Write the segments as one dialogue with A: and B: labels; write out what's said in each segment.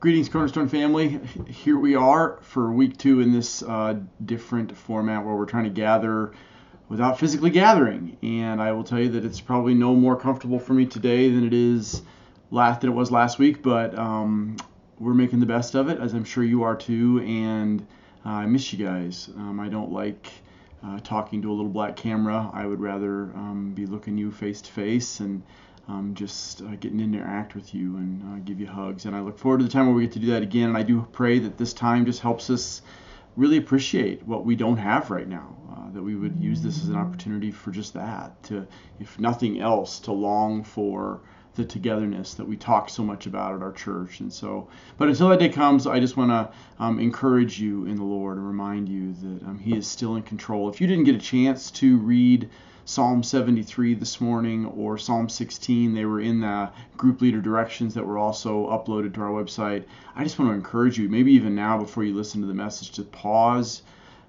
A: Greetings, Cornerstone family. Here we are for week two in this uh, different format where we're trying to gather without physically gathering. And I will tell you that it's probably no more comfortable for me today than it is last than it was last week. But um, we're making the best of it, as I'm sure you are too. And uh, I miss you guys. Um, I don't like uh, talking to a little black camera. I would rather um, be looking you face to face and um, just uh, getting to interact with you and uh, give you hugs. And I look forward to the time where we get to do that again. And I do pray that this time just helps us really appreciate what we don't have right now. Uh, that we would use this as an opportunity for just that, to, if nothing else, to long for the togetherness that we talk so much about at our church. And so, but until that day comes, I just want to um, encourage you in the Lord and remind you that um, He is still in control. If you didn't get a chance to read Psalm 73 this morning or Psalm 16. They were in the group leader directions that were also uploaded to our website. I just want to encourage you, maybe even now before you listen to the message, to pause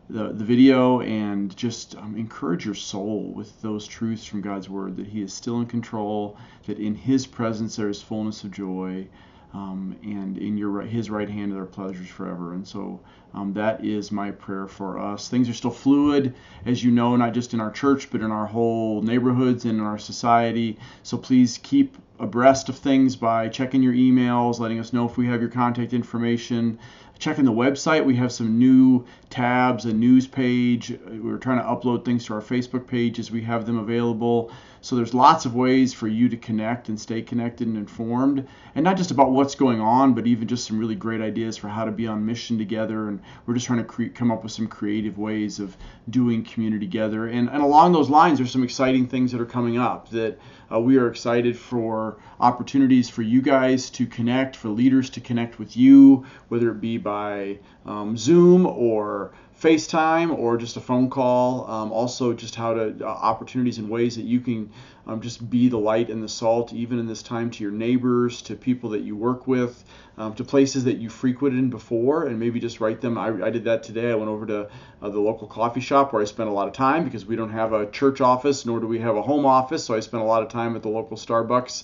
A: the, the video and just um, encourage your soul with those truths from God's Word that He is still in control, that in His presence there is fullness of joy um, and in your his right hand are pleasures forever. And so um, that is my prayer for us. Things are still fluid, as you know, not just in our church, but in our whole neighborhoods and in our society. So please keep abreast of things by checking your emails, letting us know if we have your contact information. Checking the website, we have some new tabs, a news page. We're trying to upload things to our Facebook page as we have them available. So there's lots of ways for you to connect and stay connected and informed, and not just about what's going on, but even just some really great ideas for how to be on mission together. And we're just trying to cre- come up with some creative ways of doing community together. And, and along those lines, there's some exciting things that are coming up that uh, we are excited for opportunities for you guys to connect, for leaders to connect with you, whether it be by um, Zoom or FaceTime or just a phone call. Um, also, just how to uh, opportunities and ways that you can um, just be the light and the salt, even in this time, to your neighbors, to people that you work with, um, to places that you frequented before, and maybe just write them. I, I did that today. I went over to uh, the local coffee shop where I spent a lot of time because we don't have a church office, nor do we have a home office. So I spent a lot of time at the local Starbucks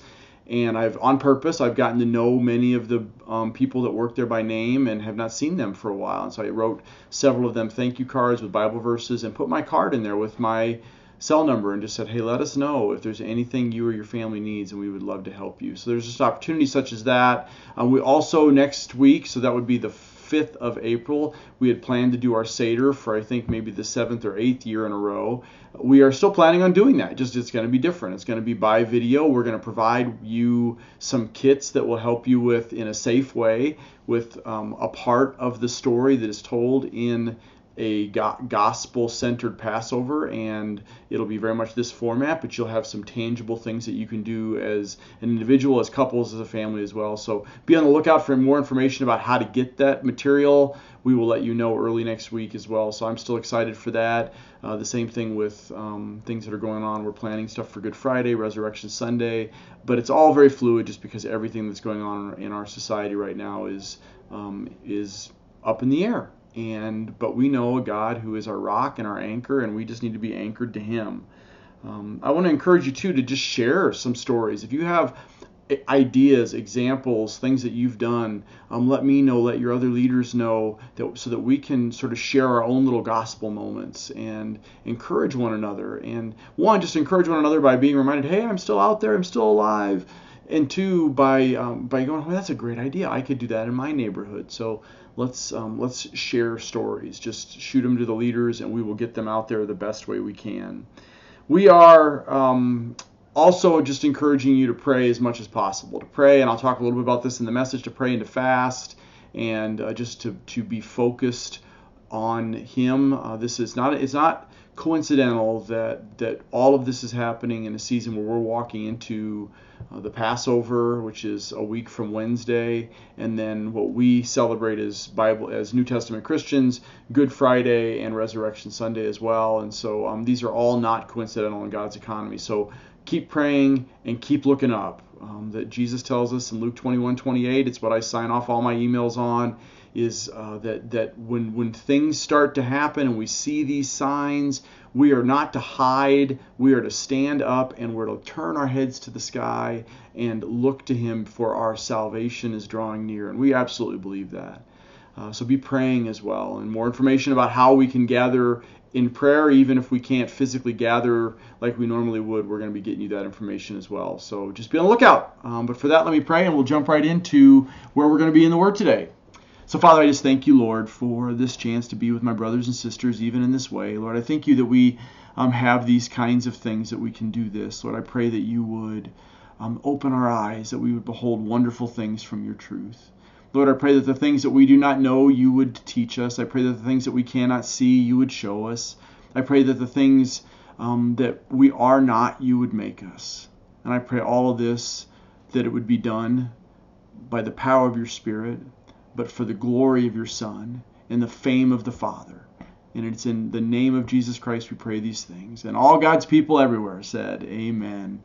A: and I've on purpose I've gotten to know many of the um, people that work there by name and have not seen them for a while. And so I wrote several of them thank you cards with Bible verses and put my card in there with my cell number and just said, hey, let us know if there's anything you or your family needs, and we would love to help you. So there's just opportunities such as that. Um, we also next week, so that would be the 5th of April. We had planned to do our Seder for I think maybe the seventh or eighth year in a row. We are still planning on doing that. Just it's going to be different. It's going to be by video. We're going to provide you some kits that will help you with in a safe way with um, a part of the story that is told in a gospel centered Passover, and it'll be very much this format, but you'll have some tangible things that you can do as an individual, as couples, as a family as well. So be on the lookout for more information about how to get that material. We will let you know early next week as well. So I'm still excited for that. Uh, the same thing with um, things that are going on. We're planning stuff for Good Friday, Resurrection Sunday, but it's all very fluid just because everything that's going on in our society right now is um, is up in the air and but we know a God who is our rock and our anchor, and we just need to be anchored to Him. Um, I want to encourage you too to just share some stories. If you have ideas, examples, things that you've done, um, let me know, let your other leaders know, that, so that we can sort of share our own little gospel moments and encourage one another. And one, just encourage one another by being reminded, hey, I'm still out there, I'm still alive. And two, by um, by going, oh, that's a great idea. I could do that in my neighborhood. So let's um, let's share stories. Just shoot them to the leaders, and we will get them out there the best way we can. We are um, also just encouraging you to pray as much as possible. To pray, and I'll talk a little bit about this in the message. To pray and to fast, and uh, just to to be focused on Him. Uh, this is not it's not coincidental that that all of this is happening in a season where we're walking into uh, the Passover, which is a week from Wednesday, and then what we celebrate as Bible as New Testament Christians, Good Friday and Resurrection Sunday as well. And so um, these are all not coincidental in God's economy. So keep praying and keep looking up. Um, that Jesus tells us in Luke 21 28, it's what I sign off all my emails on, is uh, that, that when, when things start to happen and we see these signs, we are not to hide, we are to stand up and we're to turn our heads to the sky and look to Him for our salvation is drawing near. And we absolutely believe that. Uh, so be praying as well. And more information about how we can gather in prayer, even if we can't physically gather like we normally would, we're going to be getting you that information as well. So just be on the lookout. Um, but for that, let me pray and we'll jump right into where we're going to be in the Word today. So, Father, I just thank you, Lord, for this chance to be with my brothers and sisters, even in this way. Lord, I thank you that we um, have these kinds of things that we can do this. Lord, I pray that you would um, open our eyes, that we would behold wonderful things from your truth. Lord, I pray that the things that we do not know, you would teach us. I pray that the things that we cannot see, you would show us. I pray that the things um, that we are not, you would make us. And I pray all of this that it would be done by the power of your Spirit, but for the glory of your Son and the fame of the Father. And it's in the name of Jesus Christ we pray these things. And all God's people everywhere said, Amen.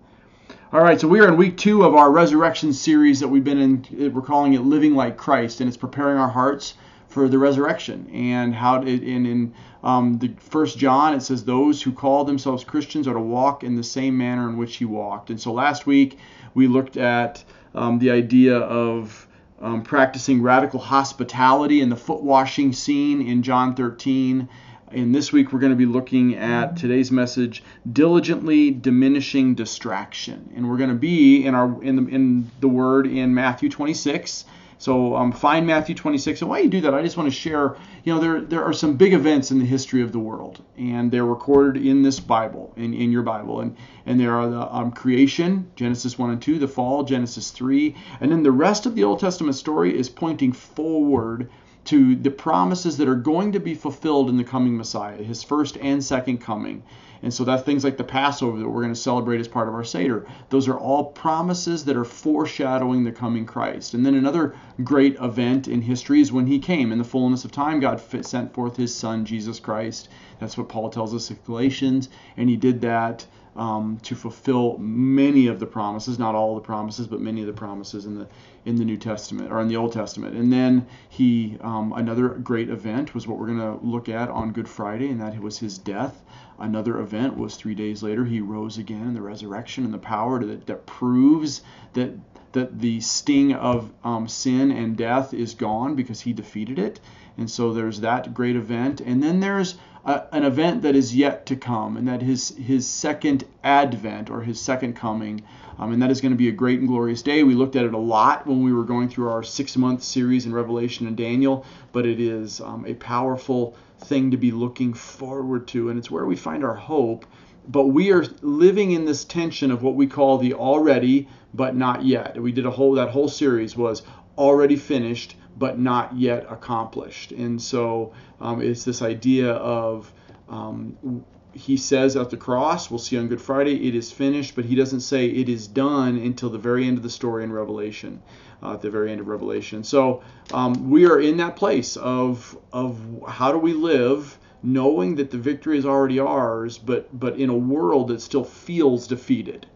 A: All right, so we are in week two of our resurrection series that we've been in. We're calling it Living Like Christ, and it's preparing our hearts for the resurrection. And how it, in, in um, the First John, it says those who call themselves Christians are to walk in the same manner in which He walked. And so last week we looked at um, the idea of um, practicing radical hospitality in the foot washing scene in John 13 and this week we're going to be looking at today's message, diligently diminishing distraction. And we're going to be in our in the in the word in Matthew 26. So um, find Matthew 26. And why you do that, I just want to share. You know, there there are some big events in the history of the world, and they're recorded in this Bible, in, in your Bible. And and there are the um, creation, Genesis 1 and 2, the fall, Genesis 3, and then the rest of the Old Testament story is pointing forward to the promises that are going to be fulfilled in the coming Messiah, his first and second coming. And so that's things like the Passover that we're going to celebrate as part of our Seder. Those are all promises that are foreshadowing the coming Christ. And then another great event in history is when he came. In the fullness of time, God sent forth his Son, Jesus Christ. That's what Paul tells us in Galatians. And he did that um, to fulfill many of the promises, not all the promises, but many of the promises in the in the New Testament or in the Old Testament. And then he um, another great event was what we're going to look at on Good Friday, and that was his death. Another event was three days later he rose again, in the resurrection and the power that, that proves that that the sting of um, sin and death is gone because he defeated it. And so there's that great event, and then there's an event that is yet to come, and that his his second advent or his second coming, um, and that is going to be a great and glorious day. We looked at it a lot when we were going through our six month series in Revelation and Daniel, but it is um, a powerful thing to be looking forward to, and it's where we find our hope. But we are living in this tension of what we call the already but not yet. We did a whole that whole series was already finished but not yet accomplished. And so um, it's this idea of um, he says at the cross, we'll see on Good Friday, it is finished, but he doesn't say it is done until the very end of the story in Revelation, uh, at the very end of Revelation. So um, we are in that place of of how do we live, knowing that the victory is already ours, but but in a world that still feels defeated,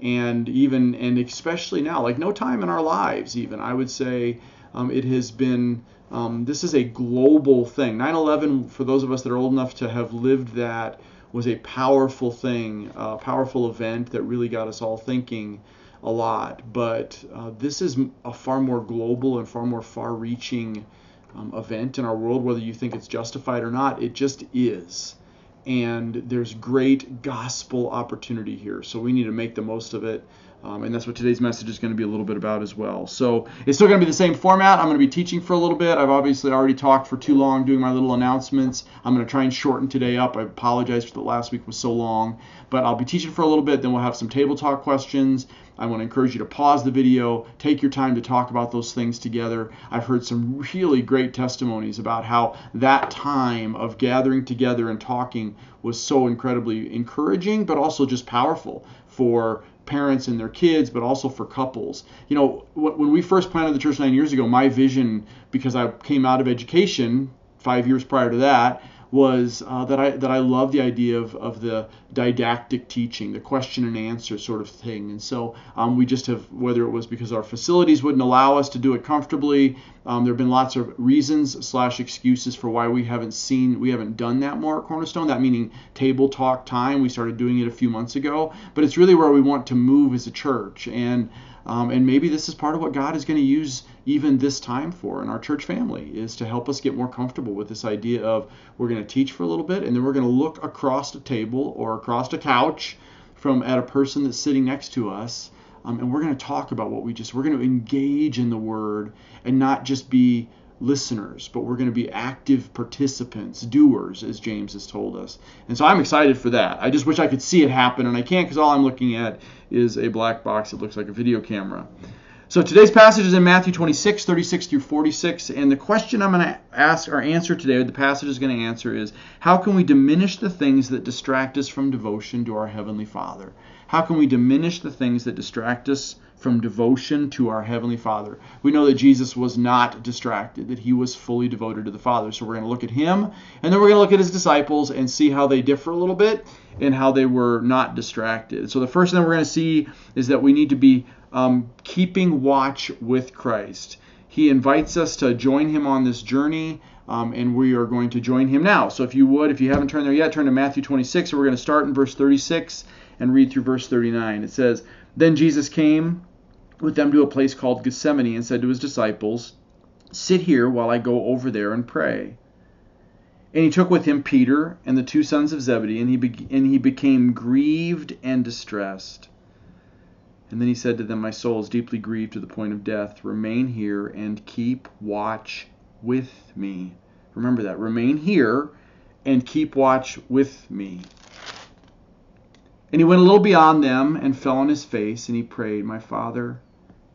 A: and even and especially now, like no time in our lives, even I would say um, it has been, um, this is a global thing. 9 11, for those of us that are old enough to have lived that, was a powerful thing, a powerful event that really got us all thinking a lot. But uh, this is a far more global and far more far reaching um, event in our world, whether you think it's justified or not. It just is. And there's great gospel opportunity here. So we need to make the most of it. Um, and that's what today's message is going to be a little bit about as well. So it's still going to be the same format. I'm going to be teaching for a little bit. I've obviously already talked for too long doing my little announcements. I'm going to try and shorten today up. I apologize for the last week was so long, but I'll be teaching for a little bit. Then we'll have some table talk questions. I want to encourage you to pause the video, take your time to talk about those things together. I've heard some really great testimonies about how that time of gathering together and talking was so incredibly encouraging, but also just powerful for parents and their kids, but also for couples. You know, when we first planted the church nine years ago, my vision, because I came out of education five years prior to that, was uh, that I that I love the idea of, of the didactic teaching, the question and answer sort of thing. And so um, we just have, whether it was because our facilities wouldn't allow us to do it comfortably, um, there have been lots of reasons slash excuses for why we haven't seen, we haven't done that more at Cornerstone. That meaning table talk time. We started doing it a few months ago, but it's really where we want to move as a church. And um, and maybe this is part of what God is going to use even this time for in our church family is to help us get more comfortable with this idea of we're going to teach for a little bit and then we're going to look across the table or across a couch from at a person that's sitting next to us um, and we're going to talk about what we just we're going to engage in the word and not just be listeners, but we're going to be active participants, doers, as James has told us. And so I'm excited for that. I just wish I could see it happen, and I can't because all I'm looking at is a black box that looks like a video camera. So today's passage is in Matthew 26, 36 through 46. And the question I'm going to ask or answer today, the passage is going to answer is how can we diminish the things that distract us from devotion to our Heavenly Father? How can we diminish the things that distract us from devotion to our Heavenly Father. We know that Jesus was not distracted, that he was fully devoted to the Father. So we're going to look at him, and then we're going to look at his disciples and see how they differ a little bit and how they were not distracted. So the first thing we're going to see is that we need to be um, keeping watch with Christ. He invites us to join him on this journey. Um, and we are going to join him now. So if you would, if you haven't turned there yet, turn to Matthew 26. So we're going to start in verse 36 and read through verse 39. It says, Then Jesus came with them to a place called Gethsemane and said to his disciples, Sit here while I go over there and pray. And he took with him Peter and the two sons of Zebedee, and he, be- and he became grieved and distressed. And then he said to them, My soul is deeply grieved to the point of death. Remain here and keep watch with me. Remember that. Remain here and keep watch with me. And he went a little beyond them and fell on his face, and he prayed, My Father,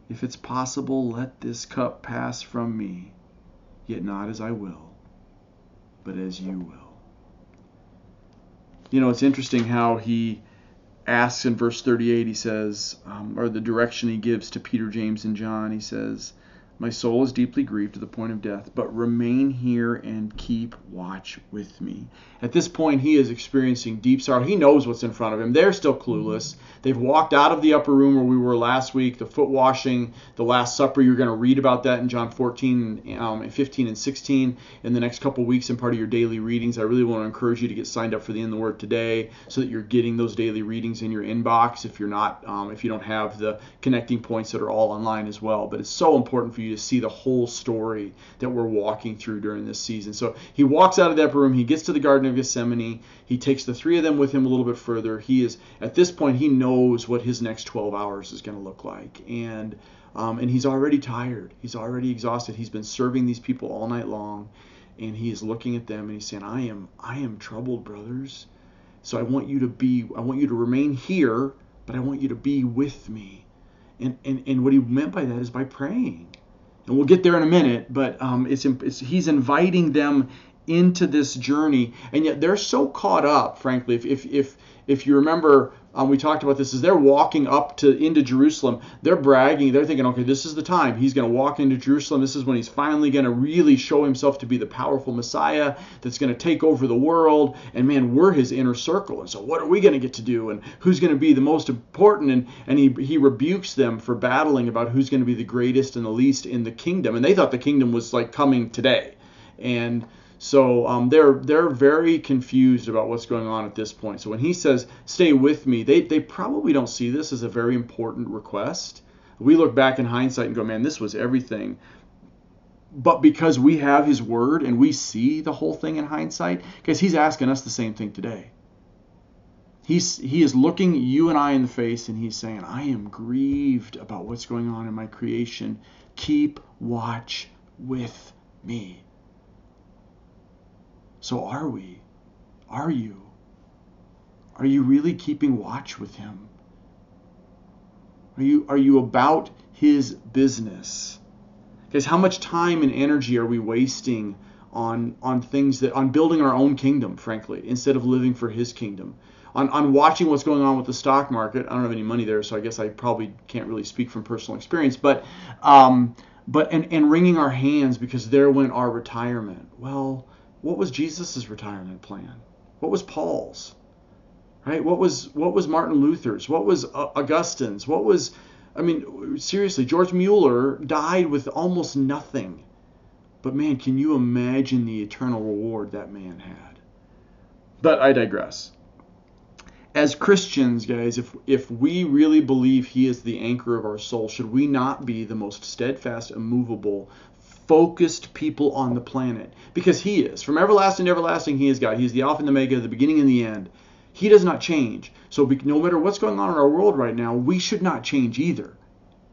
A: if it's possible, let this cup pass from me, yet not as I will, but as you will. You know, it's interesting how he asks in verse 38, he says, um, or the direction he gives to Peter, James, and John, he says, my soul is deeply grieved to the point of death, but remain here and keep watch with me. At this point, he is experiencing deep sorrow. He knows what's in front of him. They're still clueless. They've walked out of the upper room where we were last week, the foot washing, the Last Supper. You're going to read about that in John 14, um, 15, and 16 in the next couple weeks in part of your daily readings. I really want to encourage you to get signed up for the In the Word today so that you're getting those daily readings in your inbox if you're not, um, if you don't have the connecting points that are all online as well. But it's so important for you to see the whole story that we're walking through during this season. So he walks out of that room, he gets to the Garden of Gethsemane, he takes the three of them with him a little bit further. He is at this point he knows what his next 12 hours is going to look like, and um, and he's already tired. He's already exhausted. He's been serving these people all night long, and he is looking at them and he's saying, "I am I am troubled, brothers. So I want you to be I want you to remain here, but I want you to be with me." And, and, and what he meant by that is by praying and we'll get there in a minute. But um, it's, it's, he's inviting them into this journey, and yet they're so caught up, frankly. If if if, if you remember, um, we talked about this. Is they're walking up to into Jerusalem, they're bragging. They're thinking, okay, this is the time he's going to walk into Jerusalem. This is when he's finally going to really show himself to be the powerful Messiah that's going to take over the world. And man, we're his inner circle. And so, what are we going to get to do? And who's going to be the most important? And and he he rebukes them for battling about who's going to be the greatest and the least in the kingdom. And they thought the kingdom was like coming today. And so um, they're they're very confused about what's going on at this point. So when he says, "Stay with me," they they probably don't see this as a very important request. We look back in hindsight and go, "Man, this was everything." But because we have His Word and we see the whole thing in hindsight, because He's asking us the same thing today. He's He is looking you and I in the face and He's saying, "I am grieved about what's going on in my creation. Keep watch with me." So are we? Are you? Are you really keeping watch with him? Are you are you about his business? Because how much time and energy are we wasting on on things that on building our own kingdom, frankly, instead of living for his kingdom? On, on watching what's going on with the stock market. I don't have any money there, so I guess I probably can't really speak from personal experience. But um, but and, and wringing our hands because there went our retirement. Well, what was Jesus' retirement plan? What was Paul's? Right? What was what was Martin Luther's? What was uh, Augustine's? What was I mean, seriously, George Mueller died with almost nothing. But man, can you imagine the eternal reward that man had? But I digress. As Christians, guys, if if we really believe he is the anchor of our soul, should we not be the most steadfast, immovable, focused people on the planet? Because he is. From everlasting to everlasting, he is God. He is the Alpha and the Omega, the beginning and the end. He does not change. So no matter what's going on in our world right now, we should not change either.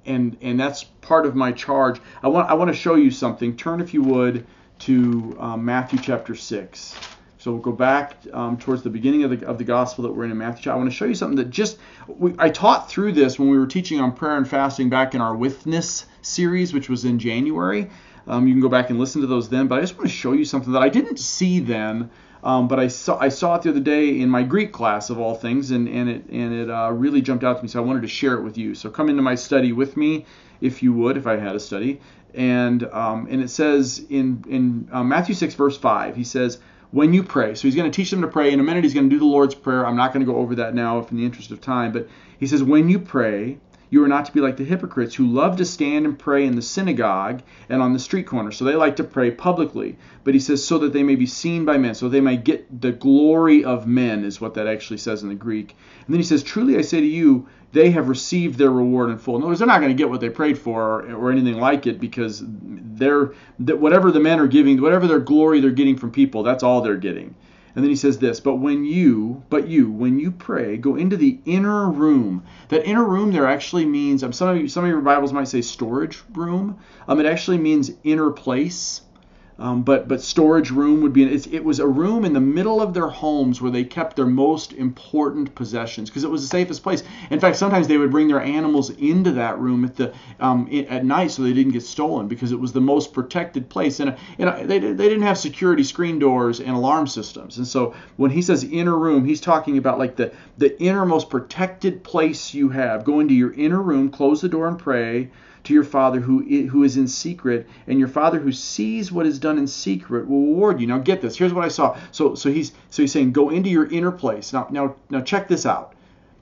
A: And and that's part of my charge. I want I want to show you something. Turn if you would to um, Matthew chapter six. So we'll go back um, towards the beginning of the, of the gospel that we're in in Matthew. I want to show you something that just we, I taught through this when we were teaching on prayer and fasting back in our Witness series, which was in January. Um, you can go back and listen to those then. But I just want to show you something that I didn't see then um, but I saw I saw it the other day in my Greek class of all things, and and it and it uh, really jumped out to me. So I wanted to share it with you. So come into my study with me, if you would, if I had a study. And um, and it says in in uh, Matthew 6 verse 5, he says when you pray. So he's going to teach them to pray. In a minute, he's going to do the Lord's prayer. I'm not going to go over that now, if in the interest of time. But he says when you pray, you are not to be like the hypocrites who love to stand and pray in the synagogue and on the street corner. So they like to pray publicly. But he says, so that they may be seen by men, so they may get the glory of men, is what that actually says in the Greek. And then he says, Truly I say to you, they have received their reward in full. In other words, they're not going to get what they prayed for or, or anything like it because they're whatever the men are giving, whatever their glory they're getting from people, that's all they're getting. And then he says this, but when you, but you, when you pray, go into the inner room. That inner room there actually means, um, some of you, some of your Bibles might say storage room. Um, it actually means inner place. Um, but but storage room would be it was a room in the middle of their homes where they kept their most important possessions because it was the safest place. In fact, sometimes they would bring their animals into that room at the um, at night so they didn't get stolen because it was the most protected place. And, and they, they didn't have security screen doors and alarm systems. And so when he says inner room, he's talking about like the the innermost protected place you have. Go into your inner room, close the door, and pray to your Father who who is in secret, and your Father who sees what is done in secret will reward you. Now get this. Here's what I saw. So so he's so he's saying go into your inner place. Now now now check this out.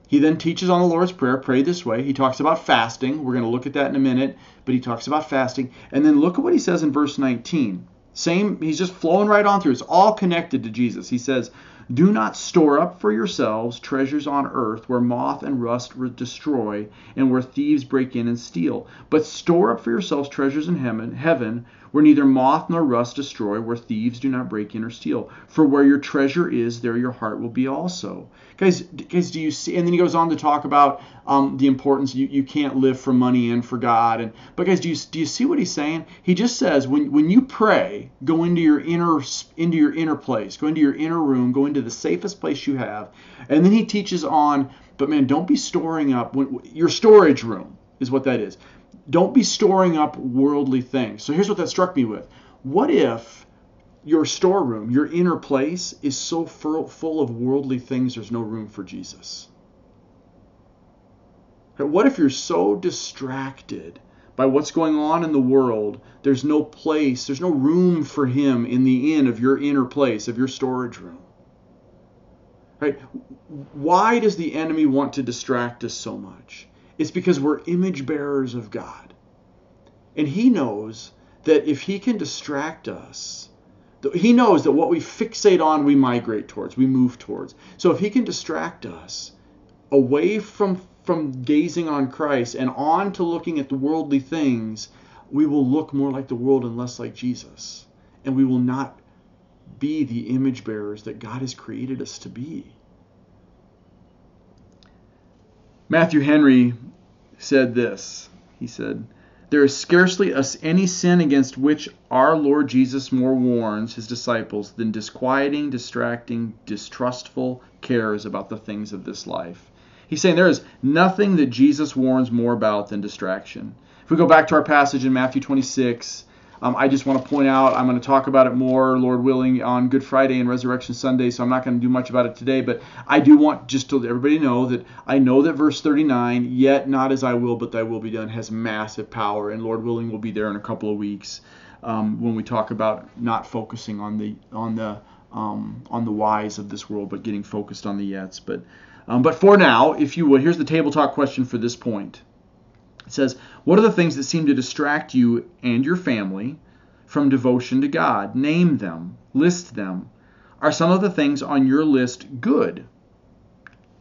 A: He then teaches on the Lord's Prayer, pray this way. He talks about fasting. We're going to look at that in a minute, but he talks about fasting. And then look at what he says in verse 19. Same, he's just flowing right on through. It's all connected to Jesus. He says, do not store up for yourselves treasures on earth where moth and rust destroy and where thieves break in and steal. But store up for yourselves treasures in heaven, where neither moth nor rust destroy, where thieves do not break in or steal. For where your treasure is, there your heart will be also. Guys, guys, do you see? And then he goes on to talk about um, the importance you, you can't live for money and for God. And but guys, do you do you see what he's saying? He just says when when you pray, go into your inner into your inner place, go into your inner room, go into the safest place you have, and then he teaches on. But man, don't be storing up when, your storage room is what that is don't be storing up worldly things. So here's what that struck me with. What if your storeroom, your inner place, is so full of worldly things there's no room for Jesus? What if you're so distracted by what's going on in the world, there's no place, there's no room for Him in the inn of your inner place, of your storage room? Right? Why does the enemy want to distract us so much? It's because we're image bearers of God. And He knows that if He can distract us, He knows that what we fixate on, we migrate towards, we move towards. So if He can distract us away from, from gazing on Christ and on to looking at the worldly things, we will look more like the world and less like Jesus. And we will not be the image bearers that God has created us to be. Matthew Henry said this. He said, There is scarcely any sin against which our Lord Jesus more warns his disciples than disquieting, distracting, distrustful cares about the things of this life. He's saying there is nothing that Jesus warns more about than distraction. If we go back to our passage in Matthew 26, Um, I just want to point out, I'm going to talk about it more, Lord willing, on Good Friday and Resurrection Sunday, so I'm not going to do much about it today, but I do want just to let everybody know that I know that verse 39, yet not as I will, but thy will be done, has massive power, and Lord willing, we'll be there in a couple of weeks um, when we talk about not focusing on the on the um, on the whys of this world, but getting focused on the yets. But um, but for now, if you would, here's the table talk question for this point. It says, What are the things that seem to distract you and your family from devotion to God? Name them, list them. Are some of the things on your list good?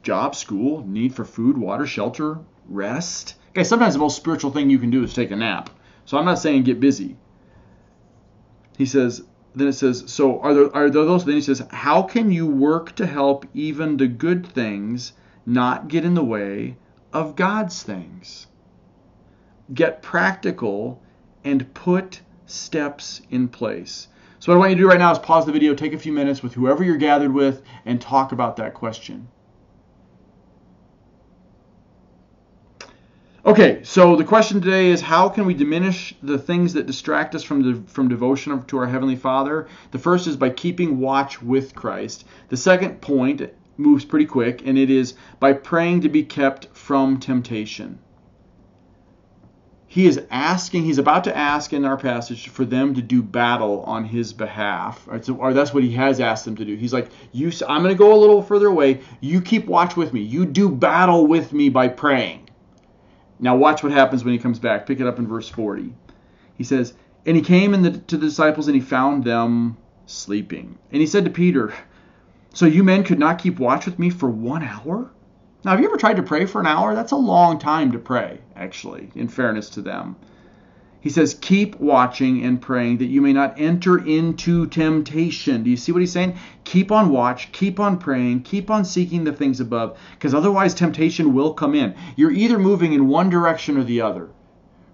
A: Job, school, need for food, water, shelter, rest. Okay, sometimes the most spiritual thing you can do is take a nap. So I'm not saying get busy. He says, then it says, so are there are there those? Then he says, how can you work to help even the good things not get in the way of God's things? Get practical and put steps in place. So what I want you to do right now is pause the video, take a few minutes with whoever you're gathered with, and talk about that question. Okay, so the question today is how can we diminish the things that distract us from the, from devotion to our heavenly Father? The first is by keeping watch with Christ. The second point moves pretty quick, and it is by praying to be kept from temptation. He is asking, he's about to ask in our passage for them to do battle on his behalf. Or that's what he has asked them to do. He's like, you, I'm going to go a little further away. You keep watch with me. You do battle with me by praying. Now watch what happens when he comes back. Pick it up in verse 40. He says, And he came the, to the disciples and he found them sleeping. And he said to Peter, So you men could not keep watch with me for one hour? Now, have you ever tried to pray for an hour? That's a long time to pray, actually, in fairness to them. He says, Keep watching and praying that you may not enter into temptation. Do you see what he's saying? Keep on watch, keep on praying, keep on seeking the things above, because otherwise temptation will come in. You're either moving in one direction or the other.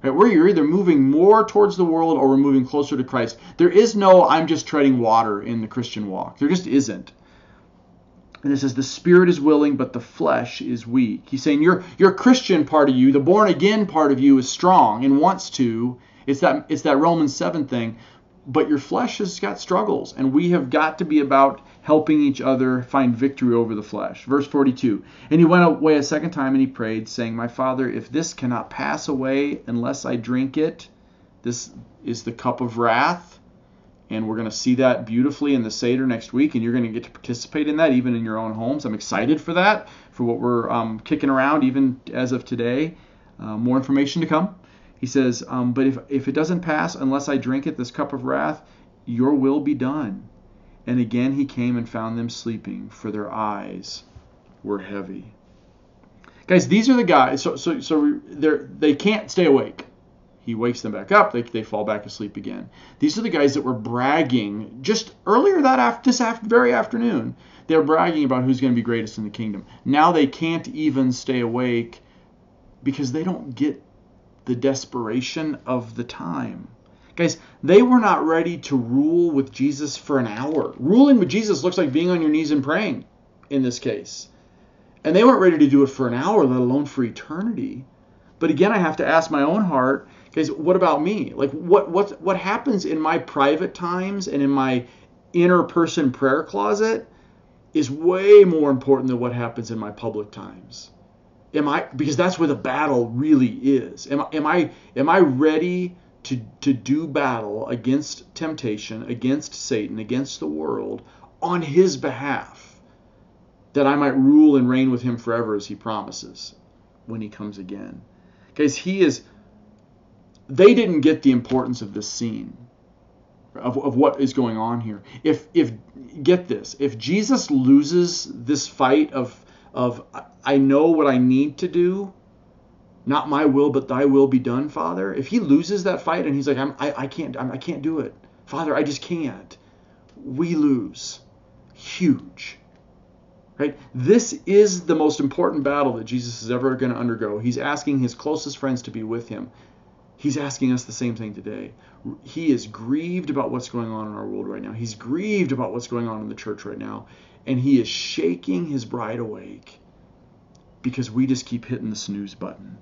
A: Right? Where you're either moving more towards the world or we're moving closer to Christ. There is no I'm just treading water in the Christian walk. There just isn't. And it says the spirit is willing, but the flesh is weak. He's saying your your Christian part of you, the born again part of you, is strong and wants to. It's that it's that Romans seven thing. But your flesh has got struggles, and we have got to be about helping each other find victory over the flesh. Verse 42. And he went away a second time and he prayed, saying, My father, if this cannot pass away unless I drink it, this is the cup of wrath and we're going to see that beautifully in the Seder next week, and you're going to get to participate in that even in your own homes. I'm excited for that, for what we're um, kicking around even as of today. Uh, more information to come. He says, um, But if, if it doesn't pass unless I drink it, this cup of wrath, your will be done. And again he came and found them sleeping, for their eyes were heavy. Guys, these are the guys. So so so they they can't stay awake. He wakes them back up. They, they fall back asleep again. These are the guys that were bragging just earlier that after this after, very afternoon. They're bragging about who's going to be greatest in the kingdom. Now they can't even stay awake because they don't get the desperation of the time. Guys, they were not ready to rule with Jesus for an hour. Ruling with Jesus looks like being on your knees and praying in this case. And they weren't ready to do it for an hour, let alone for eternity. But again, I have to ask my own heart guys, what about me? Like what what what happens in my private times and in my inner person prayer closet is way more important than what happens in my public times. Am I because that's where the battle really is. Am I am I am I ready to to do battle against temptation, against Satan, against the world on his behalf? That I might rule and reign with him forever as he promises when he comes again. Guys, he is they didn't get the importance of this scene of, of what is going on here. If if get this. If jesus loses this fight of of i know what i need to do. Not my will but thy will be done father. If he loses that fight and he's like I'm, I, I can't I'm, i can't do it. Father i just can't. We lose. Huge. Right? This is the most important battle that jesus is ever going to undergo. He's asking his closest friends to be with him He's asking us the same thing today. He is grieved about what's going on in our world right now. He's grieved about what's going on in the church right now. And he is shaking his bride awake because we just keep hitting the snooze button.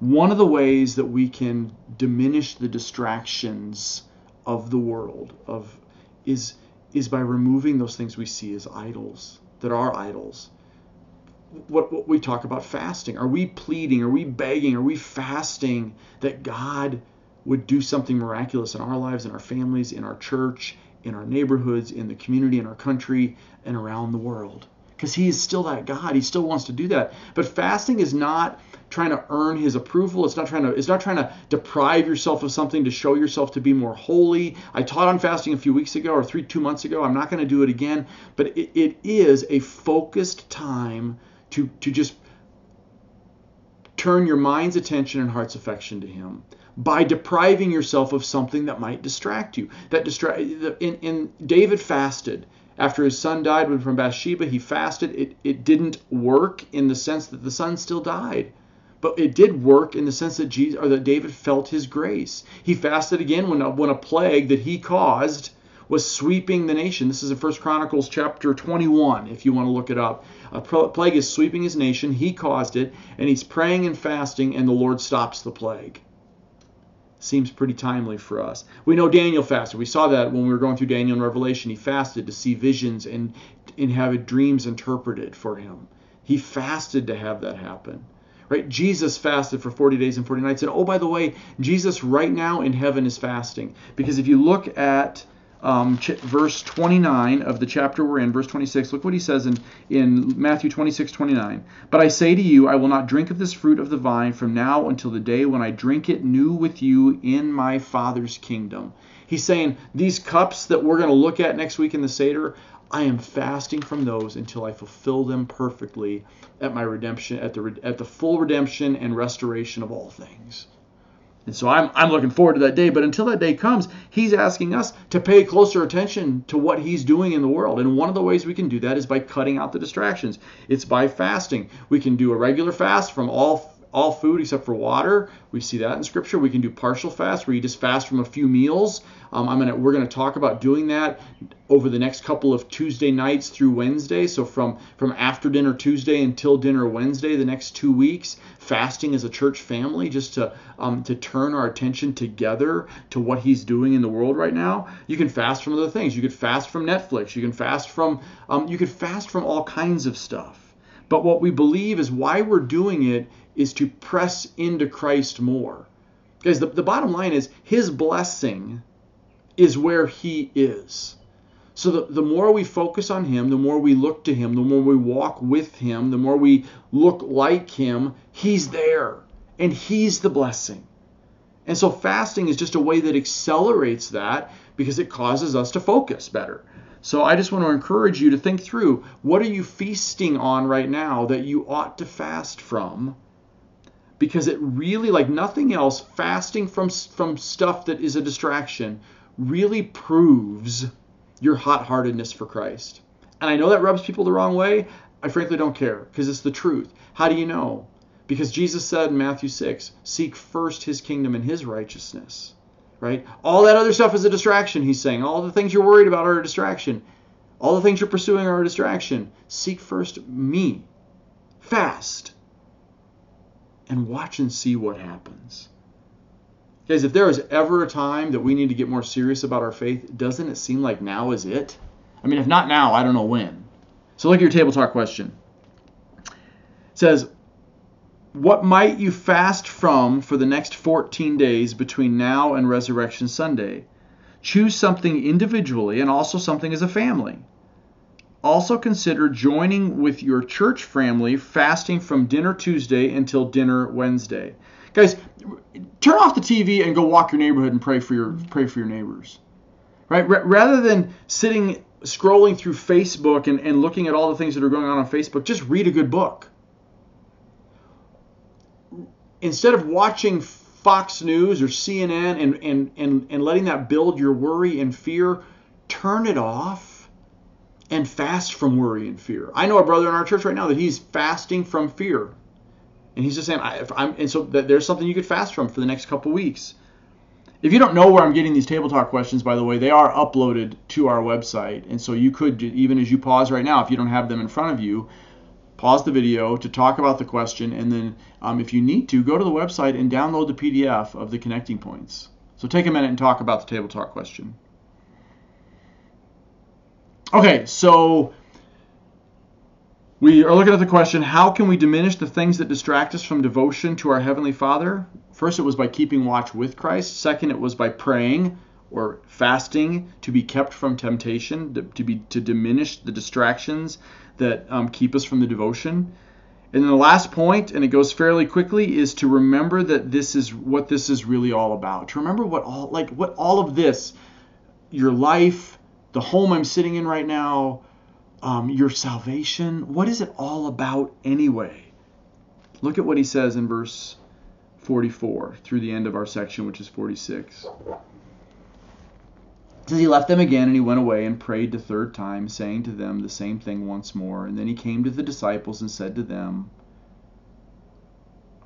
A: One of the ways that we can diminish the distractions of the world of is is by removing those things we see as idols that are idols what, what we talk about fasting. Are we pleading? Are we begging? Are we fasting that god would do something miraculous in our lives in our families in our church in our neighborhoods in the community in our country and around the world? Because he is still that god. He still wants to do that. But fasting is not trying to earn his approval. It's not trying to it's not trying to deprive yourself of something to show yourself to be more holy. I taught on fasting a few weeks ago or three two months ago. I'm not going to do it again, but it, it is a focused time to to just turn your mind's attention and heart's affection to him by depriving yourself of something that might distract you. That distract in, in David fasted after his son died from Bathsheba, he fasted. It, it didn't work in the sense that the son still died. But it did work in the sense that Jesus or that David felt his grace. He fasted again when a, when a plague that he caused was sweeping the nation. This is in 1 Chronicles chapter 21, if you want to look it up. A plague is sweeping his nation. He caused it, and he's praying and fasting, and the Lord stops the plague. Seems pretty timely for us. We know Daniel fasted. We saw that when we were going through Daniel and Revelation. He fasted to see visions and, and have dreams interpreted for him. He fasted to have that happen right? Jesus fasted for 40 days and 40 nights. And oh, by the way, Jesus right now in heaven is fasting. Because if you look at um, ch- verse 29 of the chapter we're in, verse 26, look what he says in, in Matthew 26, 29. But I say to you, I will not drink of this fruit of the vine from now until the day when I drink it new with you in my Father's kingdom. He's saying these cups that we're going to look at next week in the Seder, I am fasting from those until I fulfill them perfectly at my redemption, at the at the full redemption and restoration of all things. And so I'm, I'm looking forward to that day. But until that day comes, he's asking us to pay closer attention to what he's doing in the world. And one of the ways we can do that is by cutting out the distractions. It's by fasting. We can do a regular fast from all all food except for water. We see that in Scripture. We can do partial fast, where you just fast from a few meals. Um, I'm gonna we're gonna talk about doing that over the next couple of Tuesday nights through Wednesday. So from from after dinner Tuesday until dinner Wednesday, the next two weeks, fasting as a church family, just to um, to turn our attention together to what He's doing in the world right now. You can fast from other things. You could fast from Netflix. You can fast from um, you could fast from all kinds of stuff. But what we believe is why we're doing it is to press into Christ more. Guys, the, the bottom line is his blessing is where he is. So the, the more we focus on him, the more we look to him, the more we walk with him, the more we look like him, he's there. And he's the blessing. And so fasting is just a way that accelerates that because it causes us to focus better. So I just want to encourage you to think through what are you feasting on right now that you ought to fast from? Because it really like nothing else fasting from from stuff that is a distraction really proves your hot-heartedness for Christ. And I know that rubs people the wrong way. I frankly don't care because it's the truth. How do you know? Because Jesus said in Matthew 6, seek first his kingdom and his righteousness right? All that other stuff is a distraction, he's saying. All the things you're worried about are a distraction. All the things you're pursuing are a distraction. Seek first me. Fast. And watch and see what happens. Guys, if there is ever a time that we need to get more serious about our faith, doesn't it seem like now is it? I mean, if not now, I don't know when. So look at your table talk question. It says, what might you fast from for the next 14 days between now and Resurrection Sunday? Choose something individually and also something as a family. Also consider joining with your church family fasting from dinner Tuesday until dinner Wednesday. Guys, turn off the TV and go walk your neighborhood and pray for your pray for your neighbors. Right? R- rather than sitting scrolling through Facebook and, and looking at all the things that are going on on Facebook, just read a good book instead of watching Fox News or CNN and, and, and, and letting that build your worry and fear, turn it off and fast from worry and fear. I know a brother in our church right now that he's fasting from fear. And he's just saying, I, am and so there's something you could fast from for the next couple weeks. If you don't know where I'm getting these table talk questions, by the way, they are uploaded to our website. And so you could, even as you pause right now, if you don't have them in front of you, pause the video to talk about the question, and then um, if you need to, go to the website and download the PDF of the connecting points. So take a minute and talk about the table talk question. Okay, so we are looking at the question how can we diminish the things that distract us from devotion to our Heavenly Father? First, it was by keeping watch with Christ. Second, it was by praying or fasting to be kept from temptation, to, be to diminish the distractions that um, keep us from the devotion. And then the last point, and it goes fairly quickly, is to remember that this is what this is really all about. To remember what all like what all of this, your life, the home I'm sitting in right now, um, your salvation, what is it all about anyway? Look at what he says in verse 44 through the end of our section, which is 46 says he left them again and he went away and prayed the third time, saying to them the same thing once more. And then he came to the disciples and said to them,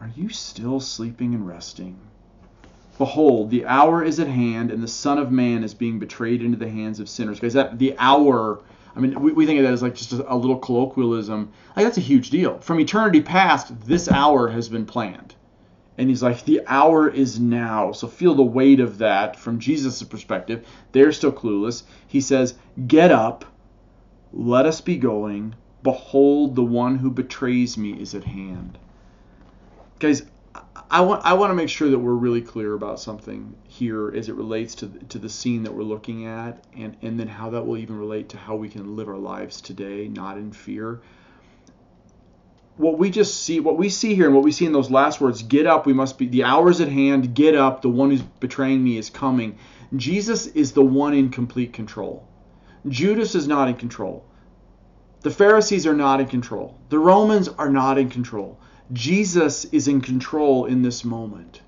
A: Are you still sleeping and resting? Behold, the hour is at hand, and the Son of Man is being betrayed into the hands of sinners. Guys, that the hour. I mean, we, we think of that as like just a, a little colloquialism. Like that's a huge deal. From eternity past, this hour has been planned. And he's like, the hour is now. So feel the weight of that from Jesus' perspective. They're still clueless. He says, Get up, let us be going. Behold, the one who betrays me is at hand. Guys, I want I want to make sure that we're really clear about something here as it relates to to the scene that we're looking at, and and then how that will even relate to how we can live our lives today, not in fear what we just see, what we see here, and what we see in those last words, get up, we must be, the hour is at hand, get up, the one who's betraying me is coming. Jesus is the one in complete control. Judas is not in control. The Pharisees are not in control. The Romans are not in control. Jesus is in control in this moment.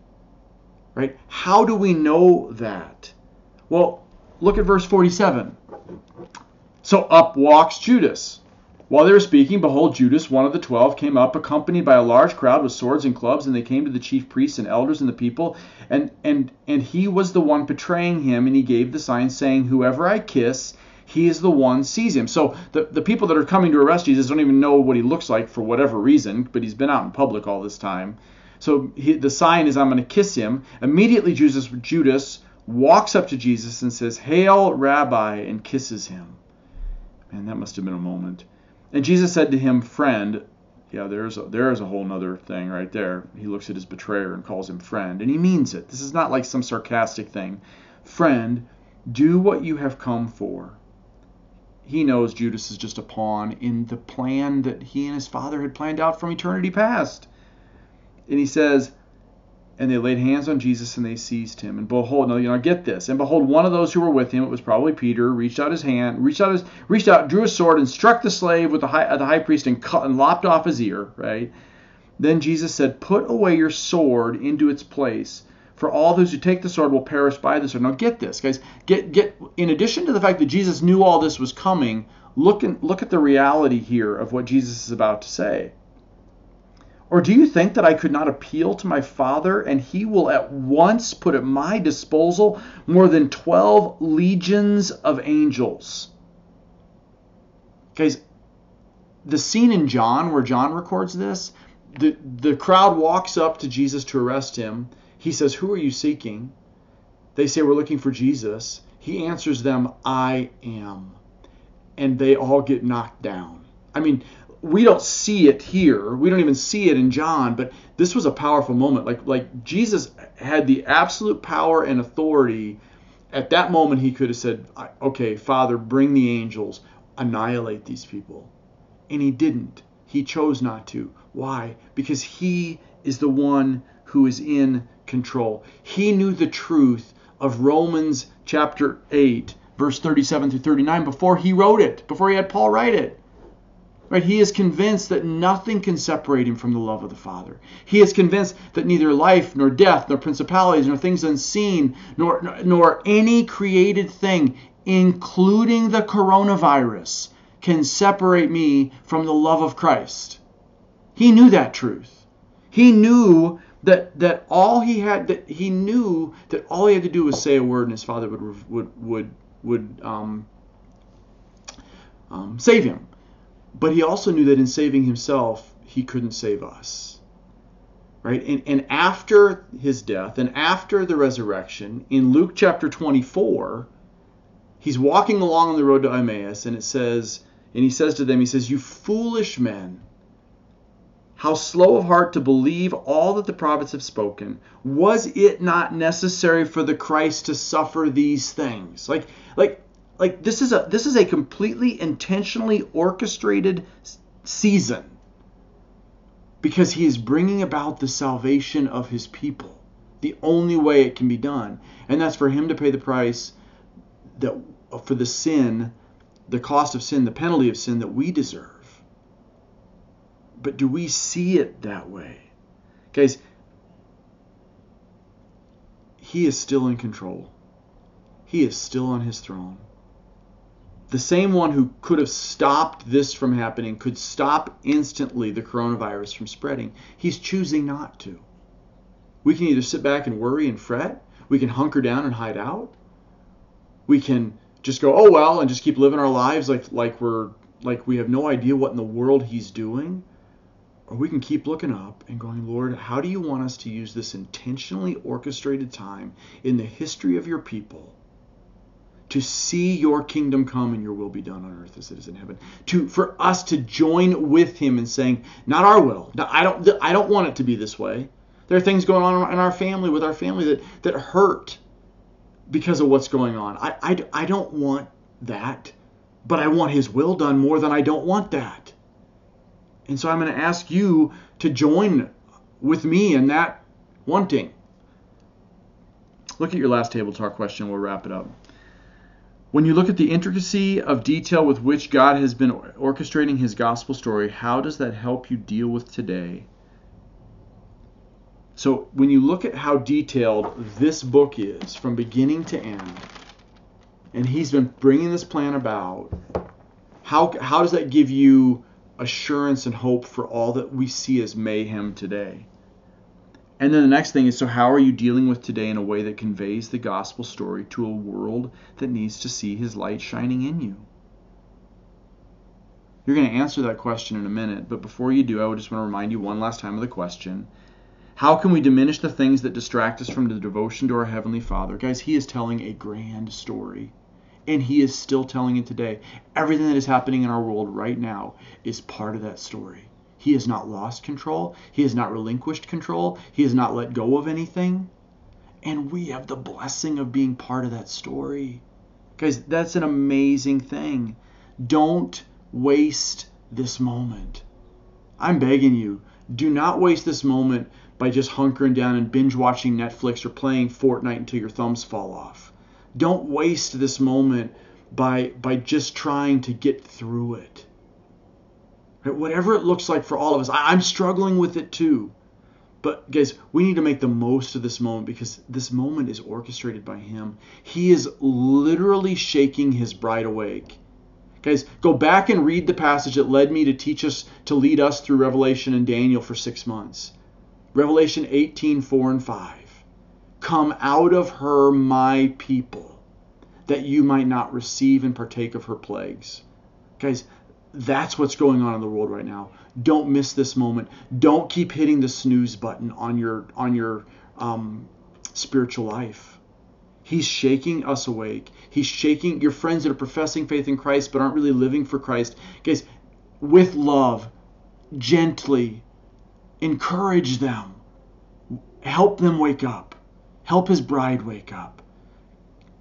A: Right? How do we know that? Well, look at verse 47. So up walks Judas while they were speaking, behold, Judas, one of the twelve, came up, accompanied by a large crowd with swords and clubs, and they came to the chief priests and elders and the people, and and and he was the one betraying him, and he gave the sign, saying, Whoever I kiss, he is the one seize him. So the, the people that are coming to arrest Jesus don't even know what he looks like for whatever reason, but he's been out in public all this time. So he, the sign is, I'm going to kiss him. Immediately, Judas, Judas walks up to Jesus and says, Hail, Rabbi, and kisses him. Man, that must have been a moment. And Jesus said to him, Friend, yeah, there's a, there is a whole other thing right there. He looks at his betrayer and calls him friend, and he means it. This is not like some sarcastic thing. Friend, do what you have come for. He knows Judas is just a pawn in the plan that he and his father had planned out from eternity past. And he says, and they laid hands on Jesus and they seized him. And behold, now you know, get this. And behold, one of those who were with him, it was probably Peter, reached out his hand, reached out his, reached out, drew a sword, and struck the slave with the high, the high priest and cut and lopped off his ear. Right. Then Jesus said, "Put away your sword into its place." For all those who take the sword will perish by the sword. Now get this, guys. Get get. In addition to the fact that Jesus knew all this was coming, look and look at the reality here of what Jesus is about to say. Or do you think that I could not appeal to my Father and he will at once put at my disposal more than 12 legions of angels? Guys, the scene in John where John records this, the, the crowd walks up to Jesus to arrest him. He says, Who are you seeking? They say, We're looking for Jesus. He answers them, I am. And they all get knocked down. I mean, we don't see it here. We don't even see it in John, but this was a powerful moment. Like like Jesus had the absolute power and authority. At that moment, he could have said, "Okay, Father, bring the angels, annihilate these people," and he didn't. He chose not to. Why? Because he is the one who is in control. He knew the truth of Romans chapter 8, verse 37 through 39 before he wrote it, before he had Paul write it. Right? He is convinced that nothing can separate him from the love of the Father. He is convinced that neither life, nor death, nor principalities, nor things unseen, nor, nor any created thing, including the coronavirus, can separate me from the love of Christ. He knew that truth. He knew that that all he had that he knew that all he had to do was say a word and his father would would would would um, um, save him. But he also knew that in saving himself, he couldn't save us. right? And, and after his death and after the resurrection, in Luke chapter 24, he's walking along on the road to Emmaus, and it says, and he says to them, he says, You foolish men, how slow of heart to believe all that the prophets have spoken. Was it not necessary for the Christ to suffer these things? Like, like, like this is a this is a completely intentionally orchestrated season because he is bringing about the salvation of his people. The only way it can be done, and that's for him to pay the price that for the sin, the cost of sin, the penalty of sin that we deserve. But do we see it that way? Guys, he is still in control. He is still on his throne the same one who could have stopped this from happening, could stop instantly the coronavirus from spreading, he's choosing not to. We can either sit back and worry and fret, we can hunker down and hide out, we can just go, oh well, and just keep living our lives like like we're like we have no idea what in the world he's doing. Or we can keep looking up and going, Lord, how do you want us to use this intentionally orchestrated time in the history of your people to see your kingdom come and your will be done on earth as it is in heaven. To for us to join with him in saying, not our will. I don't I don't want it to be this way. There are things going on in our family with our family that that hurt because of what's going on. I I, I don't want that, but I want his will done more than I don't want that. And so I'm going to ask you to join with me in that wanting. Look at your last table talk question. We'll wrap it up. When you look at the intricacy of detail with which God has been orchestrating his gospel story, how does that help you deal with today? So, when you look at how detailed this book is from beginning to end, and he's been bringing this plan about, how, how does that give you assurance and hope for all that we see as mayhem today? And then the next thing is so, how are you dealing with today in a way that conveys the gospel story to a world that needs to see his light shining in you? You're going to answer that question in a minute, but before you do, I would just want to remind you one last time of the question How can we diminish the things that distract us from the devotion to our Heavenly Father? Guys, He is telling a grand story, and He is still telling it today. Everything that is happening in our world right now is part of that story. He has not lost control. He has not relinquished control. He has not let go of anything. And we have the blessing of being part of that story. Guys, that's an amazing thing. Don't waste this moment. I'm begging you, do not waste this moment by just hunkering down and binge watching Netflix or playing Fortnite until your thumbs fall off. Don't waste this moment by by just trying to get through it. Right? Whatever it looks like for all of us, I, I'm struggling with it too. But guys, we need to make the most of this moment because this moment is orchestrated by Him. He is literally shaking His bride awake. Guys, go back and read the passage that led me to teach us, to lead us through Revelation and Daniel for six months. Revelation 18, 4 and 5. Come out of her, my people, that you might not receive and partake of her plagues. Guys, that's what's going on in the world right now. Don't miss this moment. Don't keep hitting the snooze button on your on your um, spiritual life. He's shaking us awake. He's shaking your friends that are professing faith in Christ but aren't really living for Christ. Guys, with love, gently, encourage them. Help them wake up. Help his bride wake up.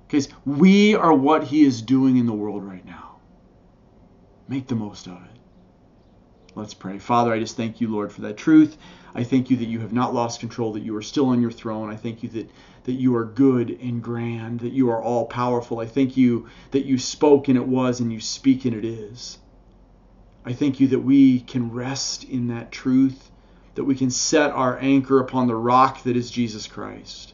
A: Because we are what he is doing in the world right now. Make the most of it. Let's pray. Father, I just thank you, Lord, for that truth. I thank you that you have not lost control, that you are still on your throne. I thank you that, that you are good and grand, that you are all powerful. I thank you that you spoke and it was, and you speak and it is. I thank you that we can rest in that truth, that we can set our anchor upon the rock that is Jesus Christ,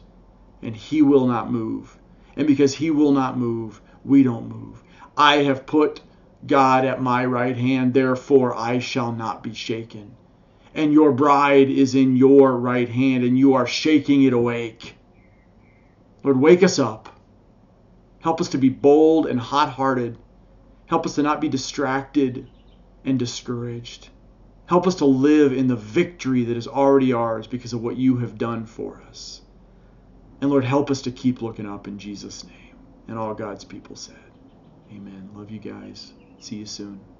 A: and he will not move. And because he will not move, we don't move. I have put God at my right hand, therefore I shall not be shaken. And your bride is in your right hand, and you are shaking it awake. Lord, wake us up. Help us to be bold and hot hearted. Help us to not be distracted and discouraged. Help us to live in the victory that is already ours because of what you have done for us. And Lord, help us to keep looking up in Jesus' name. And all God's people said, Amen. Love you guys. See you soon.